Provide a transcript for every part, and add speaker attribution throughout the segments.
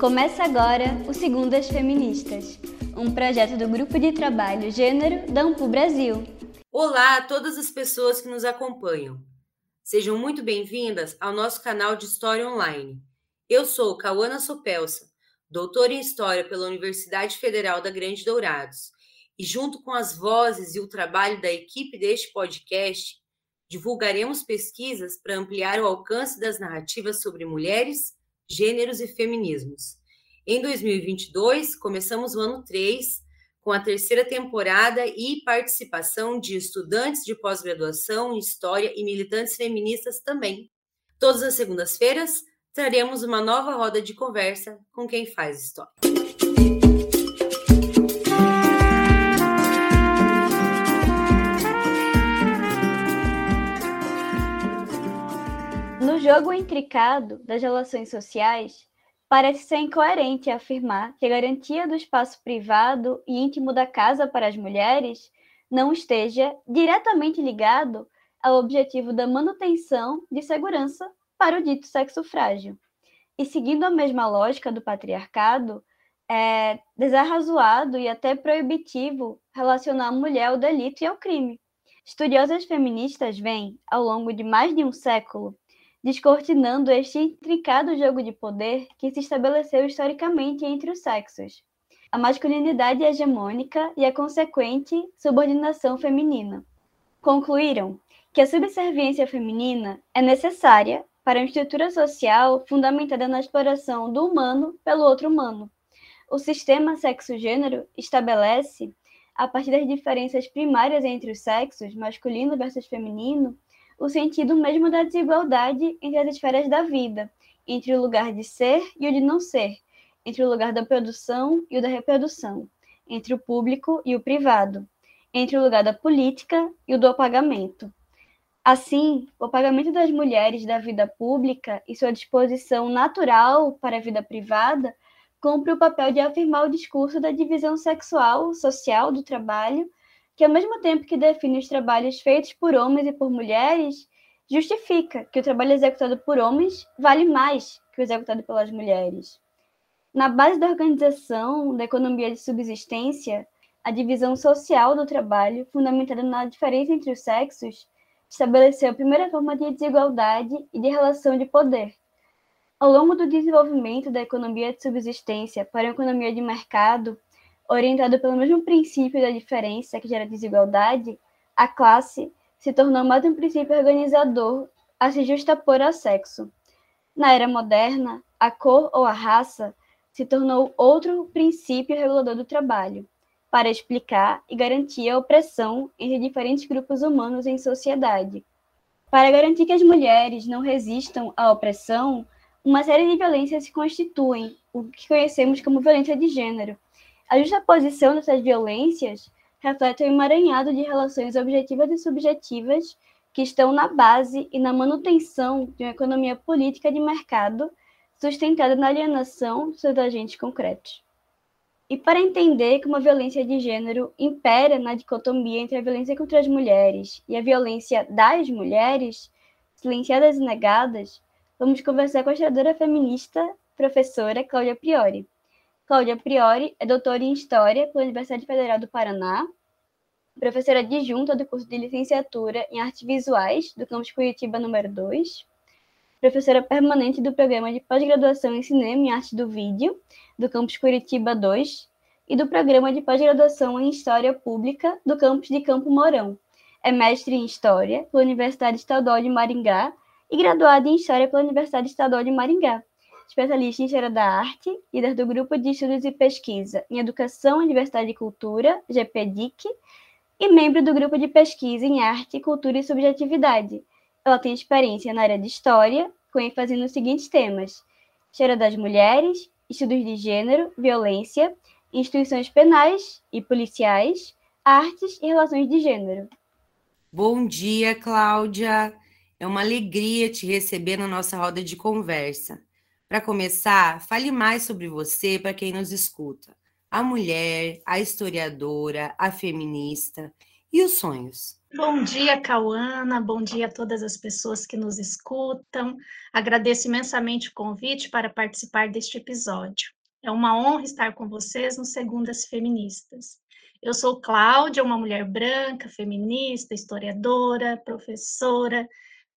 Speaker 1: Começa agora o Segundas Feministas, um projeto do Grupo de Trabalho Gênero da Ampu Brasil.
Speaker 2: Olá a todas as pessoas que nos acompanham. Sejam muito bem-vindas ao nosso canal de História Online. Eu sou Cauana Sopelsa, doutora em História pela Universidade Federal da Grande Dourados, e junto com as vozes e o trabalho da equipe deste podcast, divulgaremos pesquisas para ampliar o alcance das narrativas sobre mulheres, gêneros e feminismos. Em 2022, começamos o ano 3 com a terceira temporada e participação de estudantes de pós-graduação em História e militantes feministas também. Todas as segundas-feiras, traremos uma nova roda de conversa com quem faz história.
Speaker 1: Jogo intricado das relações sociais, parece ser incoerente afirmar que a garantia do espaço privado e íntimo da casa para as mulheres não esteja diretamente ligado ao objetivo da manutenção de segurança para o dito sexo frágil. E seguindo a mesma lógica do patriarcado, é desarrazoado e até proibitivo relacionar a mulher ao delito e ao crime. Estudiosas feministas vêm, ao longo de mais de um século, descortinando este intricado jogo de poder que se estabeleceu historicamente entre os sexos, a masculinidade hegemônica e a consequente subordinação feminina. Concluíram que a subserviência feminina é necessária para uma estrutura social fundamentada na exploração do humano pelo outro humano. O sistema sexo-gênero estabelece, a partir das diferenças primárias entre os sexos, masculino versus feminino, o sentido mesmo da desigualdade entre as esferas da vida, entre o lugar de ser e o de não ser, entre o lugar da produção e o da reprodução, entre o público e o privado, entre o lugar da política e o do apagamento. Assim, o apagamento das mulheres da vida pública e sua disposição natural para a vida privada cumpre o papel de afirmar o discurso da divisão sexual, social do trabalho que, ao mesmo tempo que define os trabalhos feitos por homens e por mulheres, justifica que o trabalho executado por homens vale mais que o executado pelas mulheres. Na base da organização da economia de subsistência, a divisão social do trabalho, fundamentada na diferença entre os sexos, estabeleceu a primeira forma de desigualdade e de relação de poder. Ao longo do desenvolvimento da economia de subsistência para a economia de mercado, orientado pelo mesmo princípio da diferença que gera desigualdade, a classe se tornou mais um princípio organizador a se justapor ao sexo. Na era moderna, a cor ou a raça se tornou outro princípio regulador do trabalho, para explicar e garantir a opressão entre diferentes grupos humanos em sociedade. Para garantir que as mulheres não resistam à opressão, uma série de violências se constituem, o que conhecemos como violência de gênero, a justaposição dessas violências reflete o emaranhado de relações objetivas e subjetivas que estão na base e na manutenção de uma economia política de mercado sustentada na alienação dos seus agentes concretos. E para entender como a violência de gênero impera na dicotomia entre a violência contra as mulheres e a violência das mulheres, silenciadas e negadas, vamos conversar com a historiadora feminista, professora Cláudia Priori. Cláudia Priori é doutora em História pela Universidade Federal do Paraná, professora adjunta do curso de licenciatura em Artes Visuais do campus Curitiba número 2, professora permanente do programa de pós-graduação em Cinema e Arte do Vídeo do campus Curitiba 2 e do programa de pós-graduação em História Pública do campus de Campo Mourão. É mestre em História pela Universidade Estadual de Maringá e graduada em História pela Universidade Estadual de Maringá especialista em História da Arte, líder do Grupo de Estudos e Pesquisa em Educação, Diversidade e Cultura, GPDIC, e membro do Grupo de Pesquisa em Arte, Cultura e Subjetividade. Ela tem experiência na área de História, com ênfase nos seguintes temas: História das Mulheres, Estudos de Gênero, Violência, Instituições Penais e Policiais, Artes e Relações de Gênero.
Speaker 2: Bom dia, Cláudia! É uma alegria te receber na nossa roda de conversa. Para começar, fale mais sobre você para quem nos escuta. A mulher, a historiadora, a feminista e os sonhos.
Speaker 3: Bom dia, Cauana. Bom dia a todas as pessoas que nos escutam. Agradeço imensamente o convite para participar deste episódio. É uma honra estar com vocês no Segundas Feministas. Eu sou Cláudia, uma mulher branca, feminista, historiadora, professora,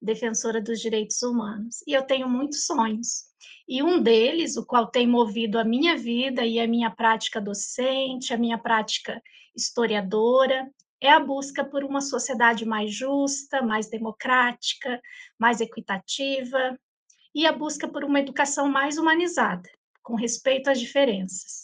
Speaker 3: defensora dos direitos humanos. E eu tenho muitos sonhos. E um deles, o qual tem movido a minha vida e a minha prática docente, a minha prática historiadora, é a busca por uma sociedade mais justa, mais democrática, mais equitativa, e a busca por uma educação mais humanizada, com respeito às diferenças.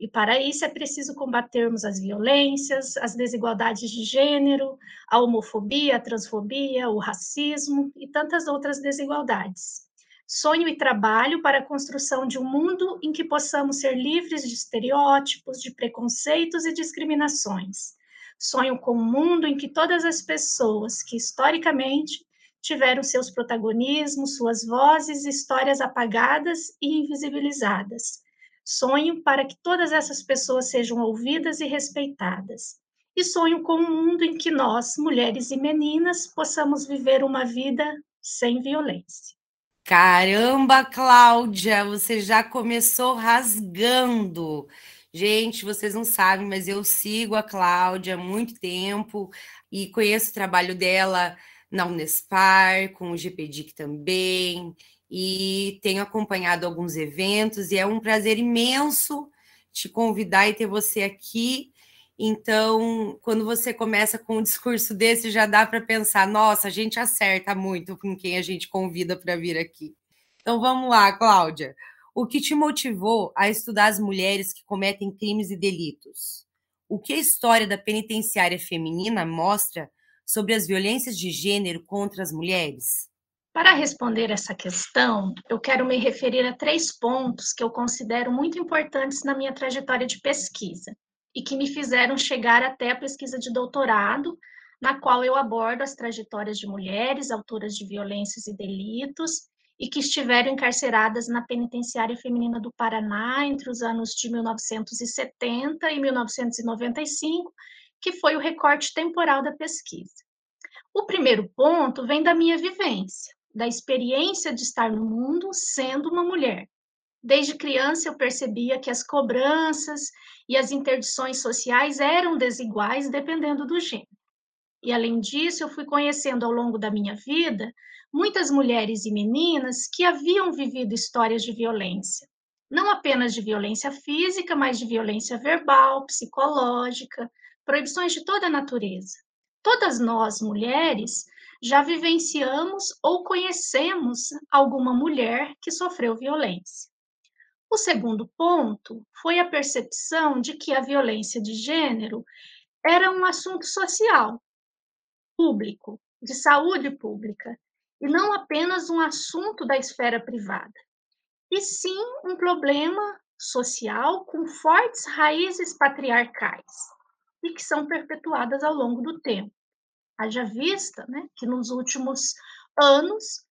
Speaker 3: E para isso é preciso combatermos as violências, as desigualdades de gênero, a homofobia, a transfobia, o racismo e tantas outras desigualdades. Sonho e trabalho para a construção de um mundo em que possamos ser livres de estereótipos, de preconceitos e discriminações. Sonho com um mundo em que todas as pessoas que historicamente tiveram seus protagonismos, suas vozes histórias apagadas e invisibilizadas Sonho para que todas essas pessoas sejam ouvidas e respeitadas. E sonho com um mundo em que nós, mulheres e meninas, possamos viver uma vida sem violência.
Speaker 2: Caramba, Cláudia, você já começou rasgando. Gente, vocês não sabem, mas eu sigo a Cláudia há muito tempo e conheço o trabalho dela na Unespar, com o GPDIC também, e tenho acompanhado alguns eventos e é um prazer imenso te convidar e ter você aqui. Então, quando você começa com um discurso desse, já dá para pensar: nossa, a gente acerta muito com quem a gente convida para vir aqui. Então, vamos lá, Cláudia. O que te motivou a estudar as mulheres que cometem crimes e delitos? O que a história da penitenciária feminina mostra sobre as violências de gênero contra as mulheres?
Speaker 3: Para responder essa questão, eu quero me referir a três pontos que eu considero muito importantes na minha trajetória de pesquisa e que me fizeram chegar até a pesquisa de doutorado, na qual eu abordo as trajetórias de mulheres autoras de violências e delitos e que estiveram encarceradas na penitenciária feminina do Paraná entre os anos de 1970 e 1995, que foi o recorte temporal da pesquisa. O primeiro ponto vem da minha vivência da experiência de estar no mundo sendo uma mulher. Desde criança eu percebia que as cobranças e as interdições sociais eram desiguais dependendo do gênero. E além disso, eu fui conhecendo ao longo da minha vida muitas mulheres e meninas que haviam vivido histórias de violência, não apenas de violência física, mas de violência verbal, psicológica, proibições de toda a natureza. Todas nós, mulheres, já vivenciamos ou conhecemos alguma mulher que sofreu violência. O segundo ponto foi a percepção de que a violência de gênero era um assunto social, público, de saúde pública, e não apenas um assunto da esfera privada, e sim um problema social com fortes raízes patriarcais e que são perpetuadas ao longo do tempo. Haja vista né, que nos últimos anos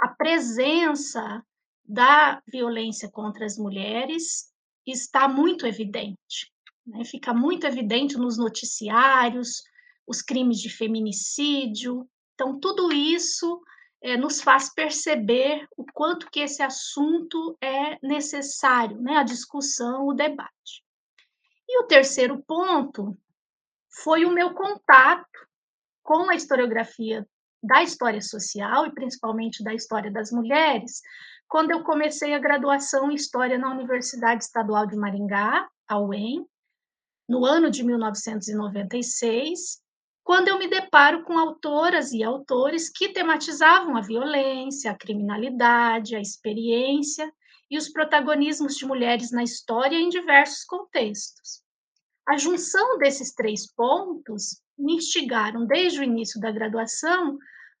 Speaker 3: a presença da violência contra as mulheres está muito evidente. Né? Fica muito evidente nos noticiários, os crimes de feminicídio. Então, tudo isso é, nos faz perceber o quanto que esse assunto é necessário, né? a discussão, o debate. E o terceiro ponto foi o meu contato com a historiografia da história social e principalmente da história das mulheres, quando eu comecei a graduação em História na Universidade Estadual de Maringá, a UEM, no ano de 1996, quando eu me deparo com autoras e autores que tematizavam a violência, a criminalidade, a experiência e os protagonismos de mulheres na história em diversos contextos. A junção desses três pontos me instigaram desde o início da graduação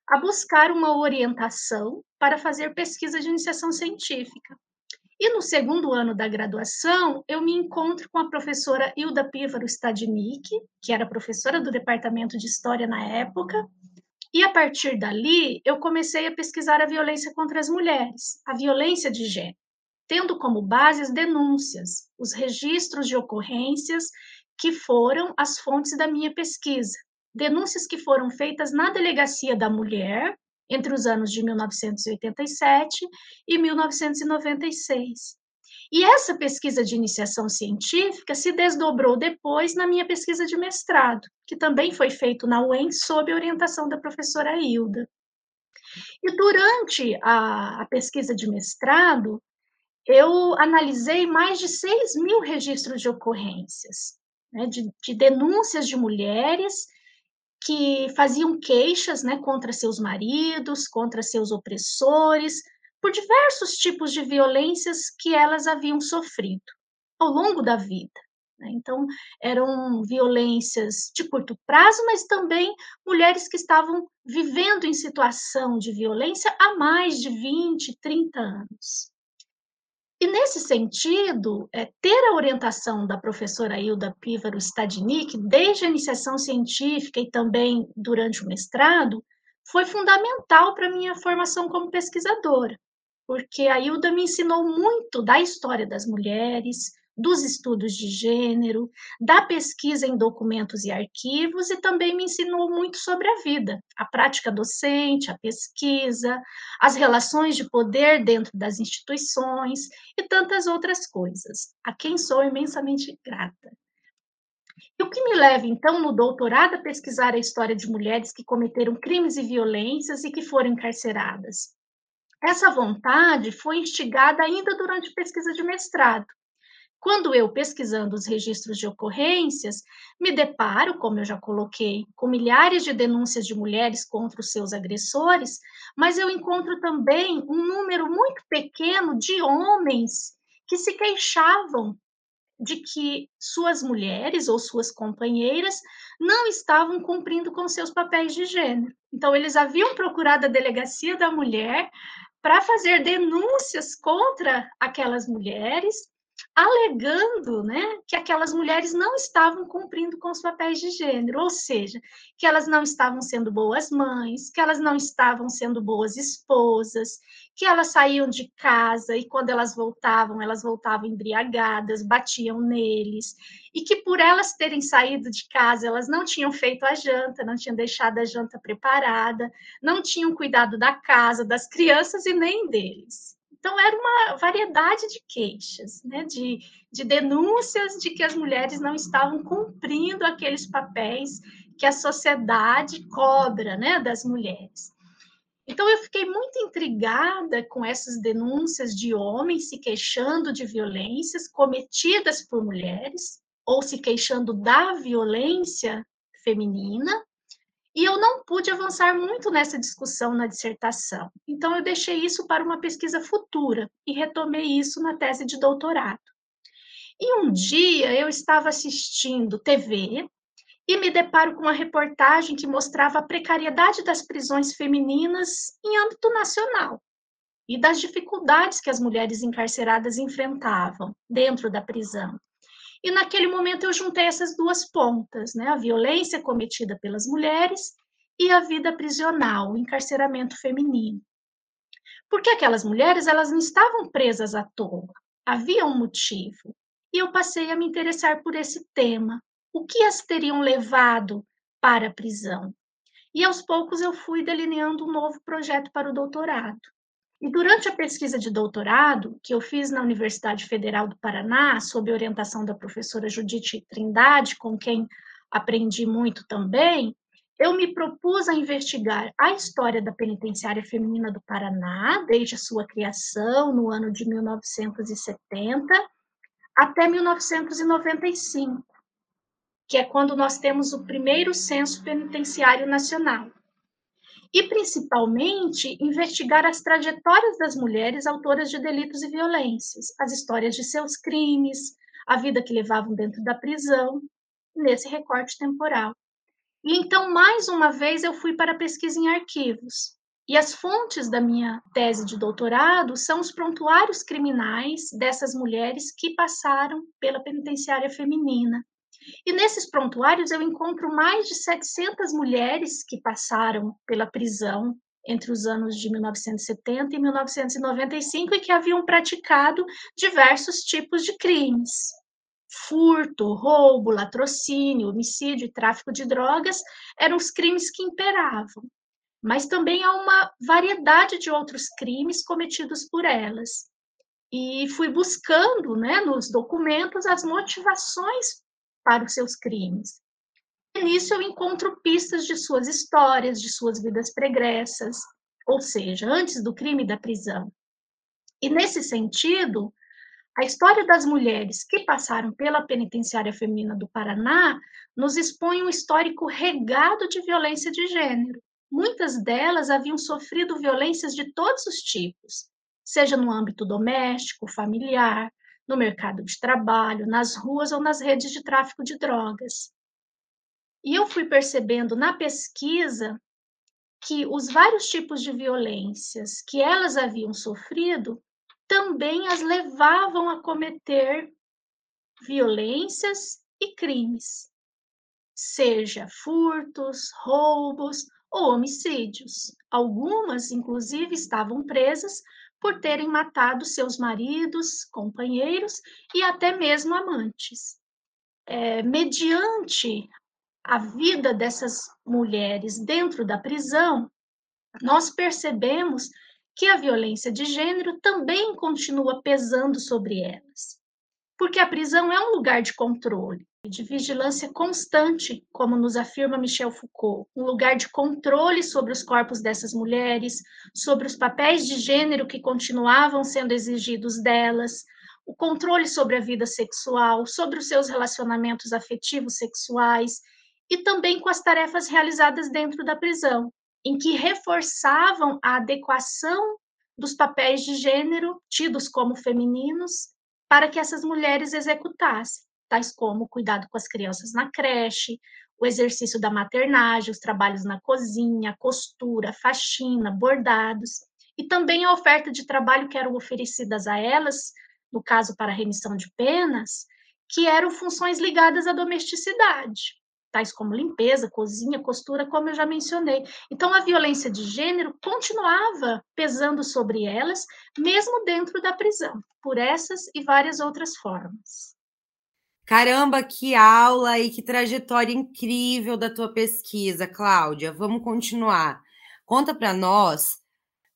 Speaker 3: a buscar uma orientação para fazer pesquisa de iniciação científica. E no segundo ano da graduação, eu me encontro com a professora Hilda Pívaro Stadnik, que era professora do departamento de História na época, e a partir dali eu comecei a pesquisar a violência contra as mulheres, a violência de gênero, tendo como base as denúncias, os registros de ocorrências que foram as fontes da minha pesquisa, denúncias que foram feitas na Delegacia da Mulher entre os anos de 1987 e 1996. E essa pesquisa de iniciação científica se desdobrou depois na minha pesquisa de mestrado, que também foi feito na UEM sob orientação da professora Hilda. E durante a, a pesquisa de mestrado, eu analisei mais de 6 mil registros de ocorrências, né, de, de, denúncias de mulheres que faziam queixas né, contra seus maridos, contra seus opressores, por diversos tipos de violências que elas haviam sofrido ao longo da vida. Né. Então, eram violências de curto prazo, mas também mulheres que estavam vivendo em situação de violência há mais de 20, 30 anos. E nesse sentido, é, ter a orientação da professora Hilda Pívaro Stadnik, desde a iniciação científica e também durante o mestrado, foi fundamental para a minha formação como pesquisadora, porque a Hilda me ensinou muito da história das mulheres, dos estudos de gênero, da pesquisa em documentos e arquivos, e também me ensinou muito sobre a vida, a prática docente, a pesquisa, as relações de poder dentro das instituições e tantas outras coisas, a quem sou imensamente grata. E o que me leva, então, no doutorado a pesquisar a história de mulheres que cometeram crimes e violências e que foram encarceradas? Essa vontade foi instigada ainda durante a pesquisa de mestrado, quando eu, pesquisando os registros de ocorrências, me deparo, como eu já coloquei, com milhares de denúncias de mulheres contra os seus agressores, mas eu encontro também um número muito pequeno de homens que se queixavam de que suas mulheres ou suas companheiras não estavam cumprindo com seus papéis de gênero. Então, eles haviam procurado a delegacia da mulher para fazer denúncias contra aquelas mulheres alegando né, que aquelas mulheres não estavam cumprindo com os papéis de gênero, ou seja, que elas não estavam sendo boas mães, que elas não estavam sendo boas esposas, que elas saíam de casa e quando elas voltavam, elas voltavam embriagadas, batiam neles, e que por elas terem saído de casa, elas não tinham feito a janta, não tinham deixado a janta preparada, não tinham cuidado da casa, das crianças e nem deles. Então, era uma variedade de queixas, né, de, de denúncias de que as mulheres não estavam cumprindo aqueles papéis que a sociedade cobra né, das mulheres. Então, eu fiquei muito intrigada com essas denúncias de homens se queixando de violências cometidas por mulheres, ou se queixando da violência feminina, e eu não pude avançar muito nessa discussão na dissertação. Então, eu deixei isso para uma pesquisa futura e retomei isso na tese de doutorado. E um dia eu estava assistindo TV e me deparo com uma reportagem que mostrava a precariedade das prisões femininas em âmbito nacional e das dificuldades que as mulheres encarceradas enfrentavam dentro da prisão. E naquele momento eu juntei essas duas pontas, né? A violência cometida pelas mulheres e a vida prisional, o encarceramento feminino. Porque aquelas mulheres, elas não estavam presas à toa. Havia um motivo. E eu passei a me interessar por esse tema. O que as teriam levado para a prisão? E aos poucos eu fui delineando um novo projeto para o doutorado. E durante a pesquisa de doutorado, que eu fiz na Universidade Federal do Paraná, sob orientação da professora Judite Trindade, com quem aprendi muito também, eu me propus a investigar a história da penitenciária feminina do Paraná, desde a sua criação, no ano de 1970, até 1995, que é quando nós temos o primeiro censo penitenciário nacional e, principalmente, investigar as trajetórias das mulheres autoras de delitos e violências, as histórias de seus crimes, a vida que levavam dentro da prisão, nesse recorte temporal. E então, mais uma vez, eu fui para a pesquisa em arquivos. E as fontes da minha tese de doutorado são os prontuários criminais dessas mulheres que passaram pela penitenciária feminina, e nesses prontuários eu encontro mais de 700 mulheres que passaram pela prisão entre os anos de 1970 e 1995 e que haviam praticado diversos tipos de crimes. furto, roubo, latrocínio, homicídio e tráfico de drogas eram os crimes que imperavam. Mas também há uma variedade de outros crimes cometidos por elas. E fui buscando né, nos documentos as motivações para os seus crimes. E nisso eu encontro pistas de suas histórias, de suas vidas pregressas, ou seja, antes do crime da prisão. E nesse sentido, a história das mulheres que passaram pela penitenciária feminina do Paraná nos expõe um histórico regado de violência de gênero. Muitas delas haviam sofrido violências de todos os tipos, seja no âmbito doméstico, familiar, no mercado de trabalho, nas ruas ou nas redes de tráfico de drogas. E eu fui percebendo na pesquisa que os vários tipos de violências que elas haviam sofrido também as levavam a cometer violências e crimes, seja furtos, roubos ou homicídios. Algumas, inclusive, estavam presas por terem matado seus maridos, companheiros e até mesmo amantes. É, mediante a vida dessas mulheres dentro da prisão, nós percebemos que a violência de gênero também continua pesando sobre elas. Porque a prisão é um lugar de controle, de vigilância constante, como nos afirma Michel Foucault, um lugar de controle sobre os corpos dessas mulheres, sobre os papéis de gênero que continuavam sendo exigidos delas, o controle sobre a vida sexual, sobre os seus relacionamentos afetivos sexuais e também com as tarefas realizadas dentro da prisão, em que reforçavam a adequação dos papéis de gênero tidos como femininos para que essas mulheres executassem, tais como cuidado com as crianças na creche, o exercício da maternagem, os trabalhos na cozinha, costura, faxina, bordados, e também a oferta de trabalho que eram oferecidas a elas, no caso para remissão de penas, que eram funções ligadas à domesticidade, tais como limpeza, cozinha, costura, como eu já mencionei. Então, a violência de gênero continuava pesando sobre elas, mesmo dentro da prisão, por essas e várias outras formas.
Speaker 2: Caramba, que aula e que trajetória incrível da tua pesquisa, Cláudia. Vamos continuar. Conta para nós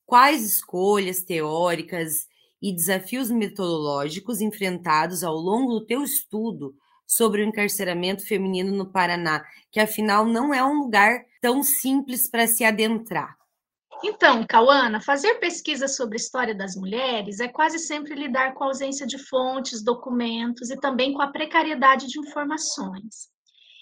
Speaker 2: quais escolhas teóricas e desafios metodológicos enfrentados ao longo do teu estudo sobre o encarceramento feminino no Paraná, que afinal não é um lugar tão simples para se adentrar.
Speaker 3: Então, Cauana, fazer pesquisa sobre a história das mulheres é quase sempre lidar com a ausência de fontes, documentos e também com a precariedade de informações.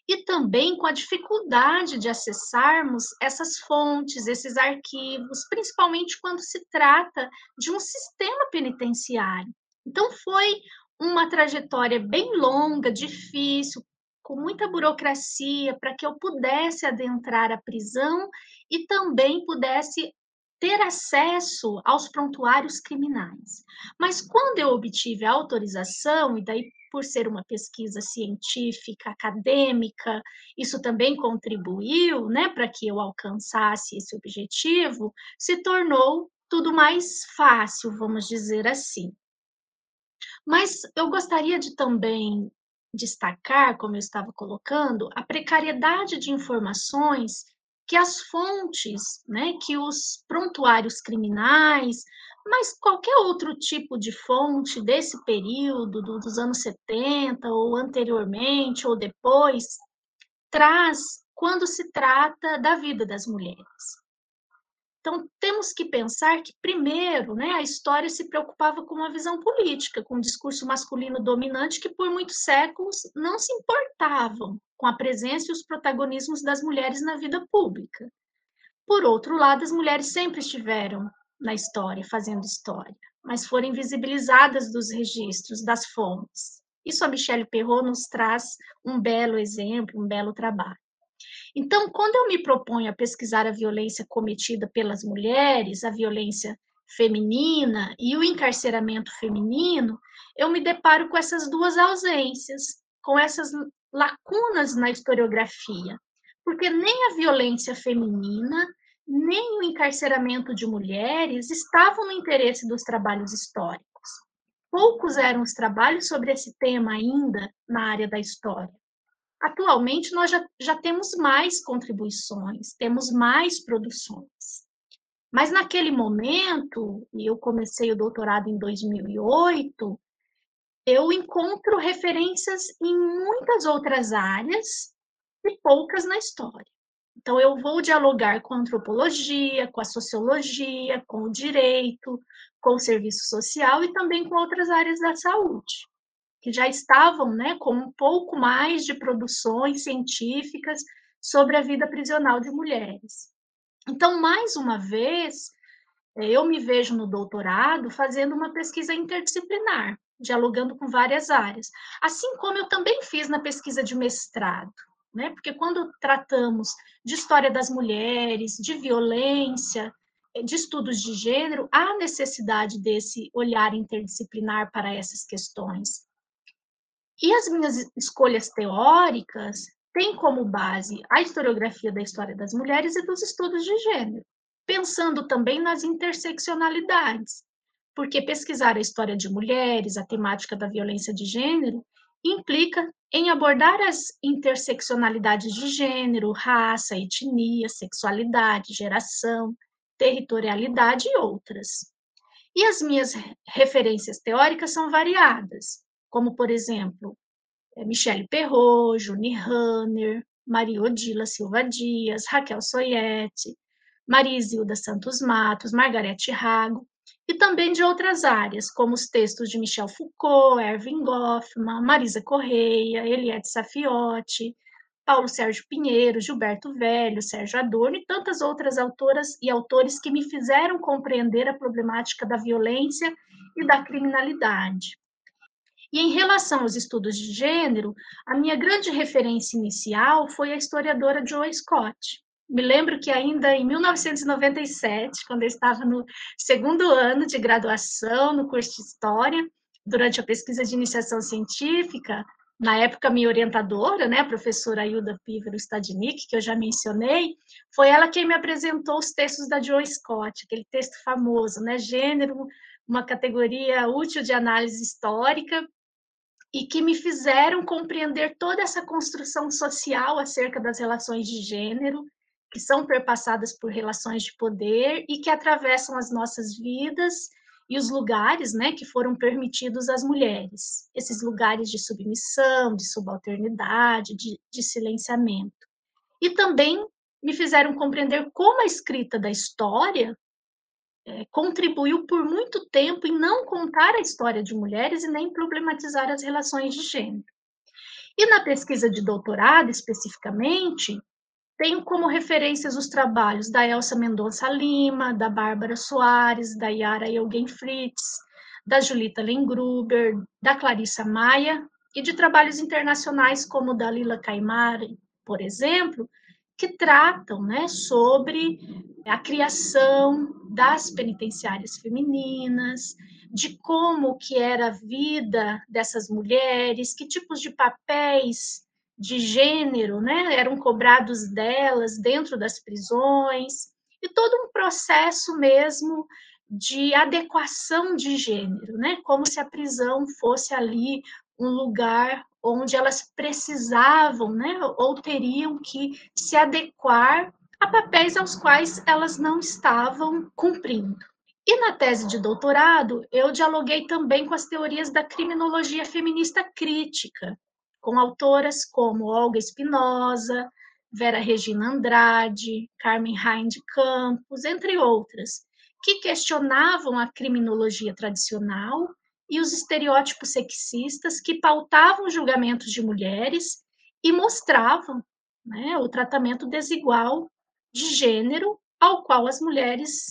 Speaker 3: E também com a dificuldade de acessarmos essas fontes, esses arquivos, principalmente quando se trata de um sistema penitenciário. Então, foi uma trajetória bem longa, difícil, com muita burocracia, para que eu pudesse adentrar a prisão e também pudesse ter acesso aos prontuários criminais. Mas quando eu obtive a autorização, e daí por ser uma pesquisa científica, acadêmica, isso também contribuiu né, para que eu alcançasse esse objetivo, se tornou tudo mais fácil, vamos dizer assim. Mas eu gostaria de também destacar, como eu estava colocando, a precariedade de informações que as fontes, né, que os prontuários criminais, mas qualquer outro tipo de fonte desse período, dos anos 70 ou anteriormente ou depois, traz quando se trata da vida das mulheres. Então, temos que pensar que, primeiro, né, a história se preocupava com uma visão política, com um discurso masculino dominante que, por muitos séculos, não se importavam com a presença e os protagonismos das mulheres na vida pública. Por outro lado, as mulheres sempre estiveram na história, fazendo história, mas foram invisibilizadas dos registros, das fontes. Isso a Michelle Perrot nos traz um belo exemplo, um belo trabalho. Então, quando eu me proponho a pesquisar a violência cometida pelas mulheres, a violência feminina e o encarceramento feminino, eu me deparo com essas duas ausências, com essas lacunas na historiografia, porque nem a violência feminina, nem o encarceramento de mulheres estavam no interesse dos trabalhos históricos. poucos eram os trabalhos sobre esse tema ainda na área da história. Atualmente, nós já, já temos mais contribuições, temos mais produções. Mas naquele momento, e eu comecei o doutorado em 2008, eu encontro referências em muitas outras áreas e poucas na história. Então, eu vou dialogar com a antropologia, com a sociologia, com o direito, com o serviço social e também com outras áreas da saúde que já estavam né, com um pouco mais de produções científicas sobre a vida prisional de mulheres. Então, mais uma vez, eh, eu me vejo no doutorado fazendo uma pesquisa interdisciplinar, dialogando com várias áreas, assim como eu também fiz na pesquisa de mestrado, né? Porque quando tratamos de história das mulheres, de violência, eh, de estudos de gênero, há necessidade desse olhar interdisciplinar para essas questões. E as minhas escolhas teóricas têm como base a historiografia da história das mulheres e dos estudos de gênero, pensando também nas interseccionalidades, porque pesquisar a história de mulheres, a temática da violência de gênero, implica em abordar as interseccionalidades de gênero, raça, etnia, sexualidade, geração, territorialidade e outras. E as minhas referências teóricas são variadas, como, por exemplo, eh, Michele Perrot, Juni Hanner, Maria Odila Silva Dias, Raquel Soiete, Maria Isilda Santos Matos, Margarete Rago, e também de outras áreas, como os textos de Michel Foucault, Erving Goffman, Marisa Correia, Eliette Safiotti, Paulo Sérgio Pinheiro, Gilberto Velho, Sérgio Adorno e tantas outras autoras e autores que me fizeram compreender a problemática da violência e da criminalidade. E em relação aos estudos de gênero, a minha grande referência inicial foi a historiadora Joe Scott. Me lembro que ainda em 1997, quando eu estava no segundo ano de graduação no curso de História, durante a pesquisa de iniciação científica, na época minha orientadora, né, a professora Hilda Pívero Stadnik, que eu já mencionei, foi ela quem me apresentou os textos da Joe Scott, aquele texto famoso, né, gênero, uma categoria útil de análise histórica, e que me fizeram compreender toda essa construção social acerca das relações de gênero, que são perpassadas por relações de poder e que atravessam as nossas vidas e os lugares né, que foram permitidos às mulheres, esses lugares de submissão, de subalternidade, de, de silenciamento. E também me fizeram compreender como a escrita da história contribuiu por muito tempo em não contar a história de mulheres e nem problematizar as relações de gênero. E na pesquisa de doutorado, especificamente, tenho como referências os trabalhos da Elsa Mendonça Lima, da Bárbara Soares, da Yara Eugen Fritz, da Julita Lengruber, da Clarissa Maia e de trabalhos internacionais como da Lila Caimari, por exemplo, que tratam né, sobre a criação das penitenciárias femininas, de como que era a vida dessas mulheres, que tipos de papéis de gênero né, eram cobrados delas dentro das prisões, e todo um processo mesmo de adequação de gênero, né, como se a prisão fosse ali um lugar onde elas precisavam, né, ou teriam que se adequar a papéis aos quais elas não estavam cumprindo. E na tese de doutorado, eu dialoguei também com as teorias da criminologia feminista crítica, com autoras como Olga Espinosa, Vera Regina Andrade, Carmen Rain de Campos, entre outras, que questionavam a criminologia tradicional e os estereótipos sexistas que pautavam julgamentos de mulheres e mostravam né, o tratamento desigual de gênero ao qual as mulheres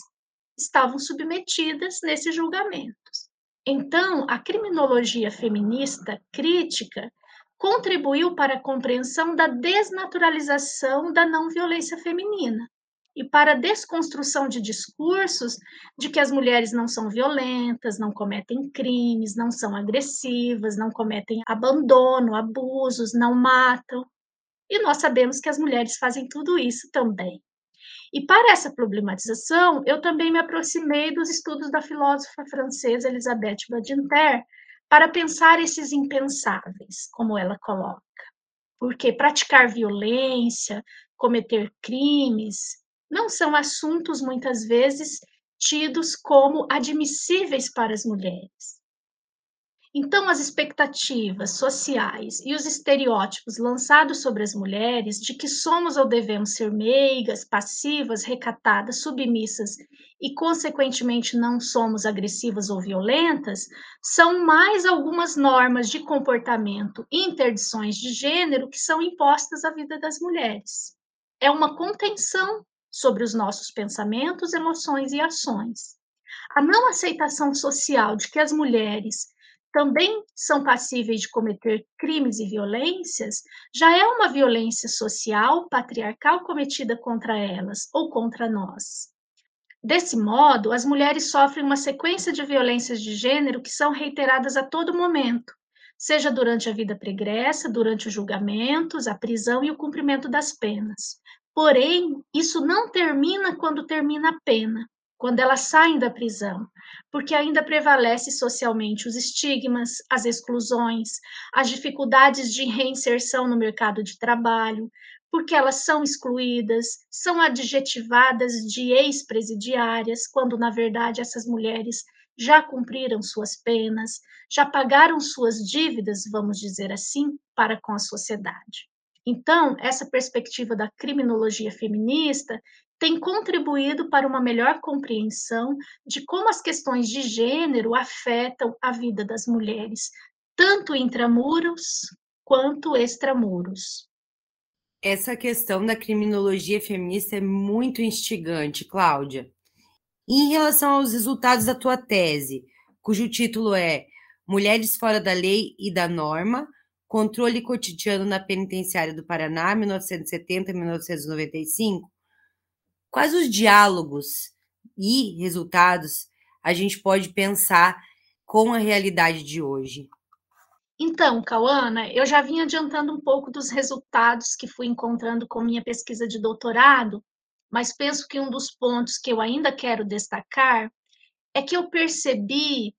Speaker 3: estavam submetidas nesses julgamentos. Então, a criminologia feminista crítica contribuiu para a compreensão da desnaturalização da não violência feminina e para a desconstrução de discursos de que as mulheres não são violentas, não cometem crimes, não são agressivas, não cometem abandono, abusos, não matam. E nós sabemos que as mulheres fazem tudo isso também. E para essa problematização, eu também me aproximei dos estudos da filósofa francesa Elisabeth Badinter para pensar esses impensáveis, como ela coloca. Porque praticar violência, cometer crimes, não são assuntos muitas vezes tidos como admissíveis para as mulheres. Então, as expectativas sociais e os estereótipos lançados sobre as mulheres de que somos ou devemos ser meigas, passivas, recatadas, submissas e, consequentemente, não somos agressivas ou violentas, são mais algumas normas de comportamento e interdições de gênero que são impostas à vida das mulheres. É uma contenção sobre os nossos pensamentos, emoções e ações. A não aceitação social de que as mulheres também são passíveis de cometer crimes e violências, já é uma violência social patriarcal cometida contra elas ou contra nós. Desse modo, as mulheres sofrem uma sequência de violências de gênero que são reiteradas a todo momento, seja durante a vida pregressa, durante os julgamentos, a prisão e o cumprimento das penas. Porém, isso não termina quando termina a pena quando elas saem da prisão, porque ainda prevalece socialmente os estigmas, as exclusões, as dificuldades de reinserção no mercado de trabalho, porque elas são excluídas, são adjetivadas de ex-presidiárias, quando na verdade essas mulheres já cumpriram suas penas, já pagaram suas dívidas, vamos dizer assim, para com a sociedade. Então, essa perspectiva da criminologia feminista tem contribuído para uma melhor compreensão de como as questões de gênero afetam a vida das mulheres, tanto intramuros quanto extramuros.
Speaker 2: Essa questão da criminologia feminista é muito instigante, Cláudia. Em relação aos resultados da tua tese, cujo título é Mulheres fora da lei e da norma, controle cotidiano na penitenciária do Paraná, 1970-1995, Quais os diálogos e resultados a gente pode pensar com a realidade de hoje?
Speaker 3: Então, Cauana, eu já vim adiantando um pouco dos resultados que fui encontrando com minha pesquisa de doutorado, mas penso que um dos pontos que eu ainda quero destacar é que eu percebi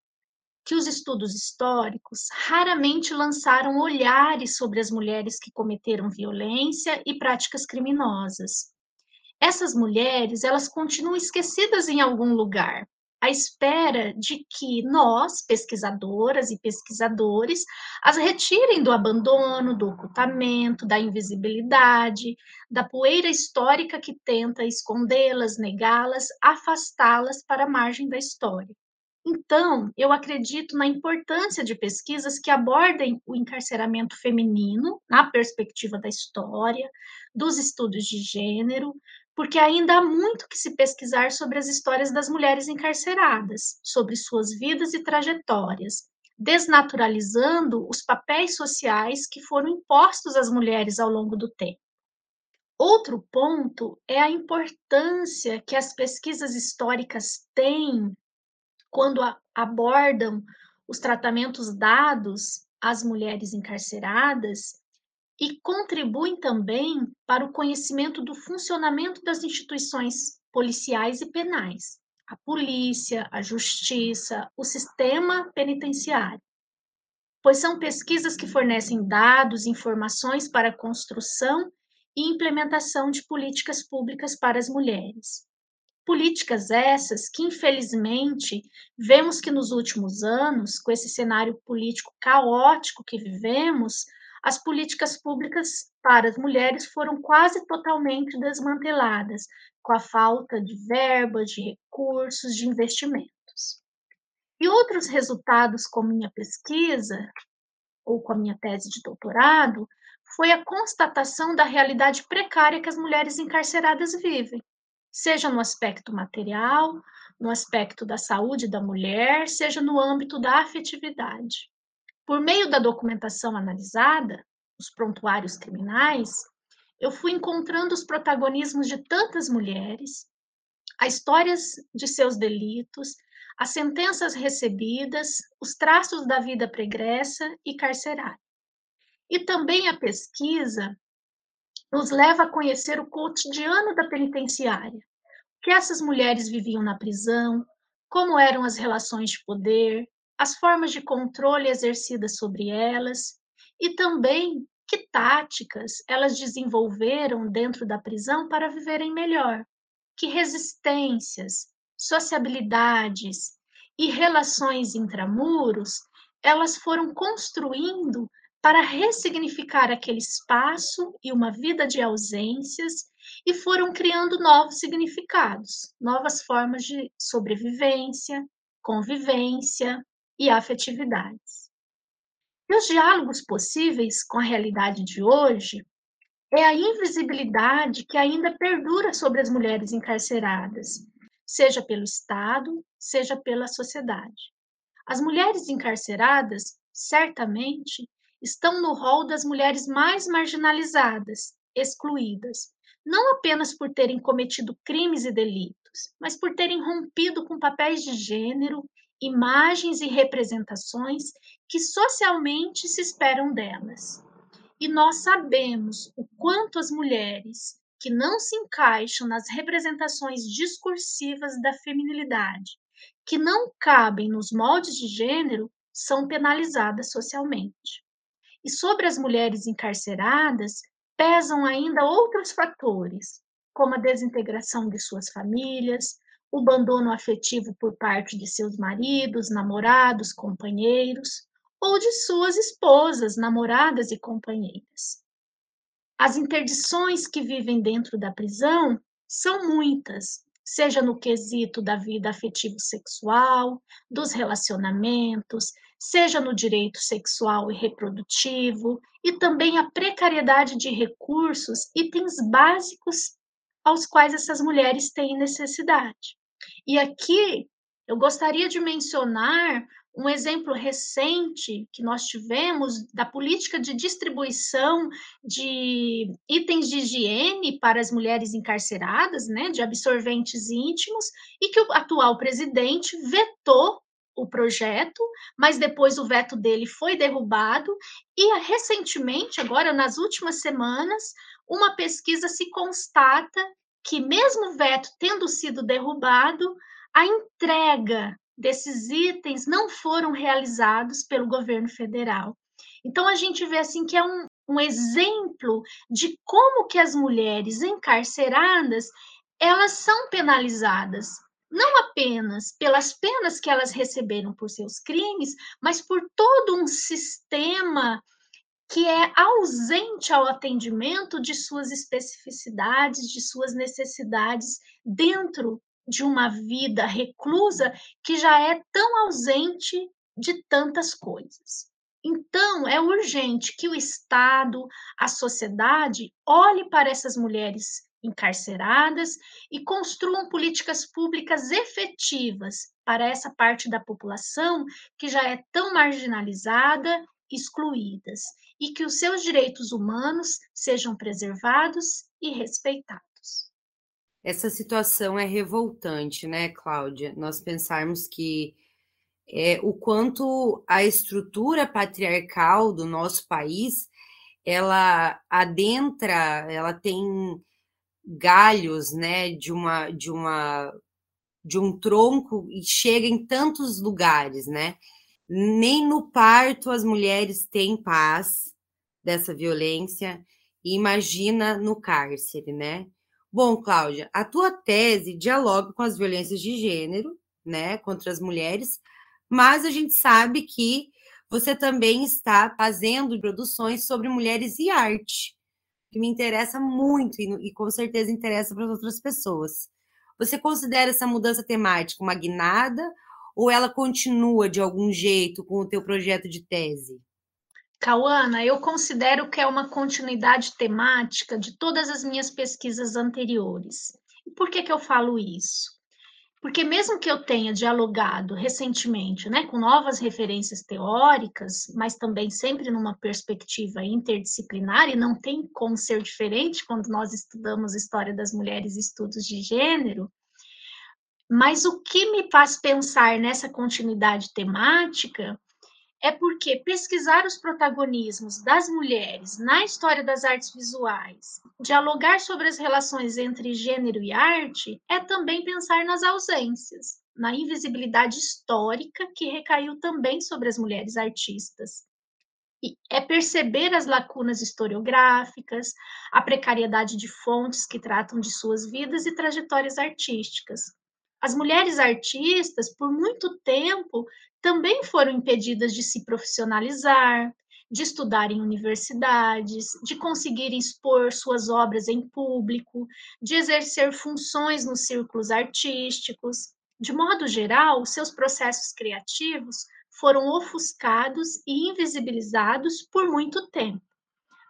Speaker 3: que os estudos históricos raramente lançaram olhares sobre as mulheres que cometeram violência e práticas criminosas essas mulheres, elas continuam esquecidas em algum lugar, à espera de que nós, pesquisadoras e pesquisadores, as retirem do abandono, do ocultamento, da invisibilidade, da poeira histórica que tenta escondê-las, negá-las, afastá-las para a margem da história. Então, eu acredito na importância de pesquisas que abordem o encarceramento feminino na perspectiva da história, dos estudos de gênero, porque ainda há muito que se pesquisar sobre as histórias das mulheres encarceradas, sobre suas vidas e trajetórias, desnaturalizando os papéis sociais que foram impostos às mulheres ao longo do tempo. Outro ponto é a importância que as pesquisas históricas têm quando abordam os tratamentos dados às mulheres encarceradas e contribuem também para o conhecimento do funcionamento das instituições policiais e penais, a polícia, a justiça, o sistema penitenciário. Pois são pesquisas que fornecem dados, informações para a construção e implementação de políticas públicas para as mulheres. Políticas essas que, infelizmente, vemos que nos últimos anos, com esse cenário político caótico que vivemos, as políticas públicas para as mulheres foram quase totalmente desmanteladas, com a falta de verbas, de recursos, de investimentos. E outros resultados com minha pesquisa, ou com a minha tese de doutorado, foi a constatação da realidade precária que as mulheres encarceradas vivem, seja no aspecto material, no aspecto da saúde da mulher, seja no âmbito da afetividade. Por meio da documentação analisada, os prontuários criminais, eu fui encontrando os protagonismos de tantas mulheres, as histórias de seus delitos, as sentenças recebidas, os traços da vida pregressa e carcerária. E também a pesquisa nos leva a conhecer o cotidiano da penitenciária. Que essas mulheres viviam na prisão, como eram as relações de poder, as formas de controle exercidas sobre elas e também que táticas elas desenvolveram dentro da prisão para viverem melhor, que resistências, sociabilidades e relações intramuros elas foram construindo para ressignificar aquele espaço e uma vida de ausências e foram criando novos significados, novas formas de sobrevivência, convivência e afetividades. E os diálogos possíveis com a realidade de hoje é a invisibilidade que ainda perdura sobre as mulheres encarceradas, seja pelo Estado, seja pela sociedade. As mulheres encarceradas, certamente, estão no rol das mulheres mais marginalizadas, excluídas, não apenas por terem cometido crimes e delitos, mas por terem rompido com papéis de gênero, imagens e representações que socialmente se esperam delas. E nós sabemos o quanto as mulheres que não se encaixam nas representações discursivas da feminilidade, que não cabem nos moldes de gênero, são penalizadas socialmente. E sobre as mulheres encarceradas, pesam ainda outros fatores, como a desintegração de suas famílias, o abandono afetivo por parte de seus maridos, namorados, companheiros, ou de suas esposas, namoradas e companheiras. As interdições que vivem dentro da prisão são muitas, seja no quesito da vida afetivo-sexual, dos relacionamentos, seja no direito sexual e reprodutivo, e também a precariedade de recursos, itens básicos aos quais essas mulheres têm necessidade. E aqui eu gostaria de mencionar um exemplo recente que nós tivemos da política de distribuição de itens de higiene para as mulheres encarceradas, né, de absorventes íntimos, e que o atual presidente vetou o projeto, mas depois o veto dele foi derrubado. E recentemente, agora nas últimas semanas, uma pesquisa se constata que mesmo o veto tendo sido derrubado, a entrega desses itens não foram realizados pelo governo federal. Então a gente vê assim que é um, um exemplo de como que as mulheres encarceradas elas são penalizadas não apenas pelas penas que elas receberam por seus crimes, mas por todo um sistema que é ausente ao atendimento de suas especificidades, de suas necessidades dentro de uma vida reclusa que já é tão ausente de tantas coisas. Então, é urgente que o Estado, a sociedade, olhe para essas mulheres encarceradas e construam políticas públicas efetivas para essa parte da população que já é tão marginalizada, excluídas, e que os seus direitos humanos sejam preservados e respeitados.
Speaker 2: Essa situação é revoltante, né, Cláudia? Nós pensarmos que é, o quanto a estrutura patriarcal do nosso país ela adentra, ela tem galhos, né, de uma de uma de um tronco e chega em tantos lugares, né? Nem no parto as mulheres têm paz dessa violência, imagina no cárcere, né? Bom, Cláudia, a tua tese dialoga com as violências de gênero, né, contra as mulheres, mas a gente sabe que você também está fazendo produções sobre mulheres e arte que me interessa muito e, e com certeza interessa para outras pessoas. Você considera essa mudança temática uma guinada ou ela continua de algum jeito com o teu projeto de tese?
Speaker 3: Cauana, eu considero que é uma continuidade temática de todas as minhas pesquisas anteriores. E por que, que eu falo isso? Porque mesmo que eu tenha dialogado recentemente né, com novas referências teóricas, mas também sempre numa perspectiva interdisciplinar, e não tem como ser diferente quando nós estudamos história das mulheres e estudos de gênero, mas o que me faz pensar nessa continuidade temática é porque pesquisar os protagonismos das mulheres na história das artes visuais, dialogar sobre as relações entre gênero e arte, é também pensar nas ausências, na invisibilidade histórica que recaiu também sobre as mulheres artistas. E é perceber as lacunas historiográficas, a precariedade de fontes que tratam de suas vidas e trajetórias artísticas. As mulheres artistas, por muito tempo, também foram impedidas de se profissionalizar, de estudar em universidades, de conseguir expor suas obras em público, de exercer funções nos círculos artísticos. De modo geral, seus processos criativos foram ofuscados e invisibilizados por muito tempo.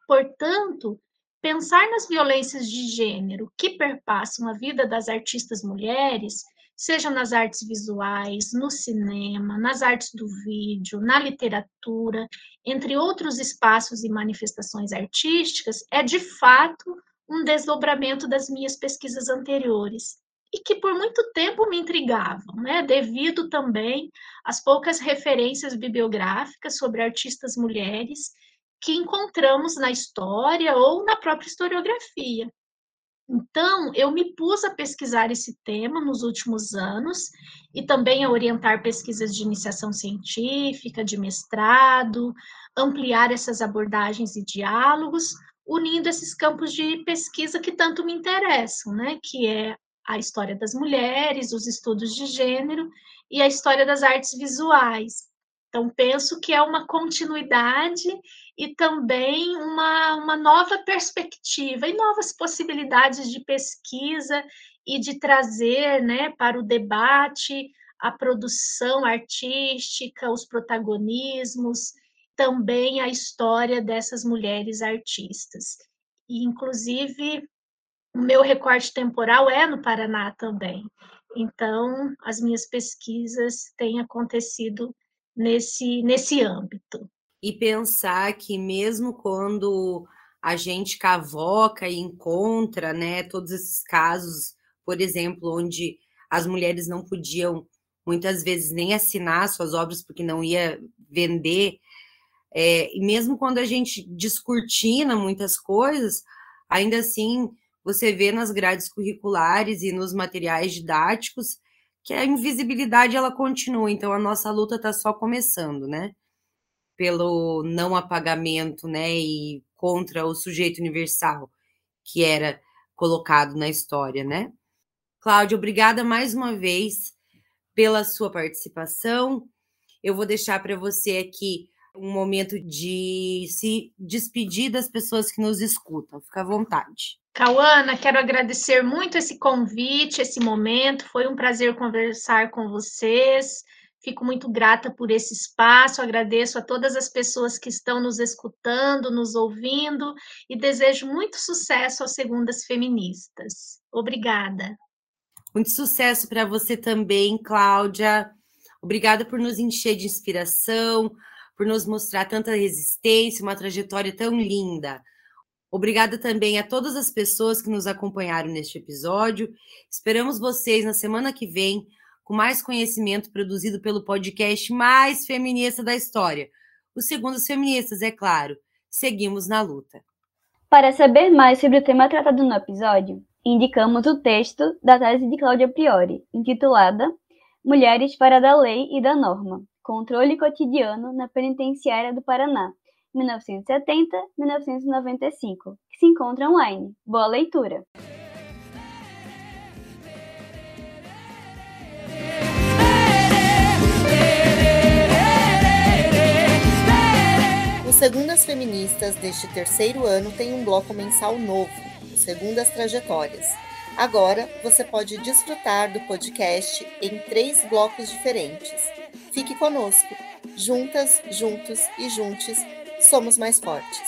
Speaker 3: Portanto, pensar nas violências de gênero que perpassam a vida das artistas mulheres, seja nas artes visuais, no cinema, nas artes do vídeo, na literatura, entre outros espaços e manifestações artísticas, é de fato um desdobramento das minhas pesquisas anteriores e que por muito tempo me intrigavam, né? devido também às poucas referências bibliográficas sobre artistas mulheres que encontramos na história ou na própria historiografia. Então, eu me pus a pesquisar esse tema nos últimos anos e também a orientar pesquisas de iniciação científica, de mestrado, ampliar essas abordagens e diálogos, unindo esses campos de pesquisa que tanto me interessam, né? Que é a história das mulheres, os estudos de gênero e a história das artes visuais. Então, penso que é uma continuidade e também uma, uma nova perspectiva e novas possibilidades de pesquisa e de trazer né, para o debate a produção artística, os protagonismos, também a história dessas mulheres artistas. E, inclusive, o meu recorte temporal é no Paraná também. Então, as minhas pesquisas têm acontecido nesse, nesse âmbito.
Speaker 2: E pensar que mesmo quando a gente cavoca e encontra, né, todos esses casos, por exemplo, onde as mulheres não podiam muitas vezes nem assinar suas obras porque não ia vender, é, e mesmo quando a gente descortina muitas coisas, ainda assim você vê nas grades curriculares e nos materiais didáticos que a invisibilidade ela continua, então a nossa luta está só começando, né? Pelo não apagamento, né, e contra o sujeito universal que era colocado na história, né? Cláudia, obrigada mais uma vez pela sua participação. Eu vou deixar para você aqui um momento de se despedir das pessoas que nos escutam. Fica à vontade.
Speaker 3: Cauana, quero agradecer muito esse convite, esse momento. Foi um prazer conversar com vocês. Fico muito grata por esse espaço. Agradeço a todas as pessoas que estão nos escutando, nos ouvindo e desejo muito sucesso às Segundas Feministas. Obrigada.
Speaker 2: Muito sucesso para você também, Cláudia. Obrigada por nos encher de inspiração, por nos mostrar tanta resistência, uma trajetória tão linda. Obrigada também a todas as pessoas que nos acompanharam neste episódio. Esperamos vocês na semana que vem com mais conhecimento produzido pelo podcast mais feminista da história. Os Segundos Feministas, é claro. Seguimos na luta.
Speaker 1: Para saber mais sobre o tema tratado no episódio, indicamos o texto da tese de Cláudia Priori, intitulada Mulheres para da Lei e da Norma: Controle Cotidiano na Penitenciária do Paraná, 1970-1995, que se encontra online. Boa leitura!
Speaker 2: O Segundas Feministas deste terceiro ano tem um bloco mensal novo, o Segundas Trajetórias. Agora você pode desfrutar do podcast em três blocos diferentes. Fique conosco. Juntas, juntos e juntes somos mais fortes.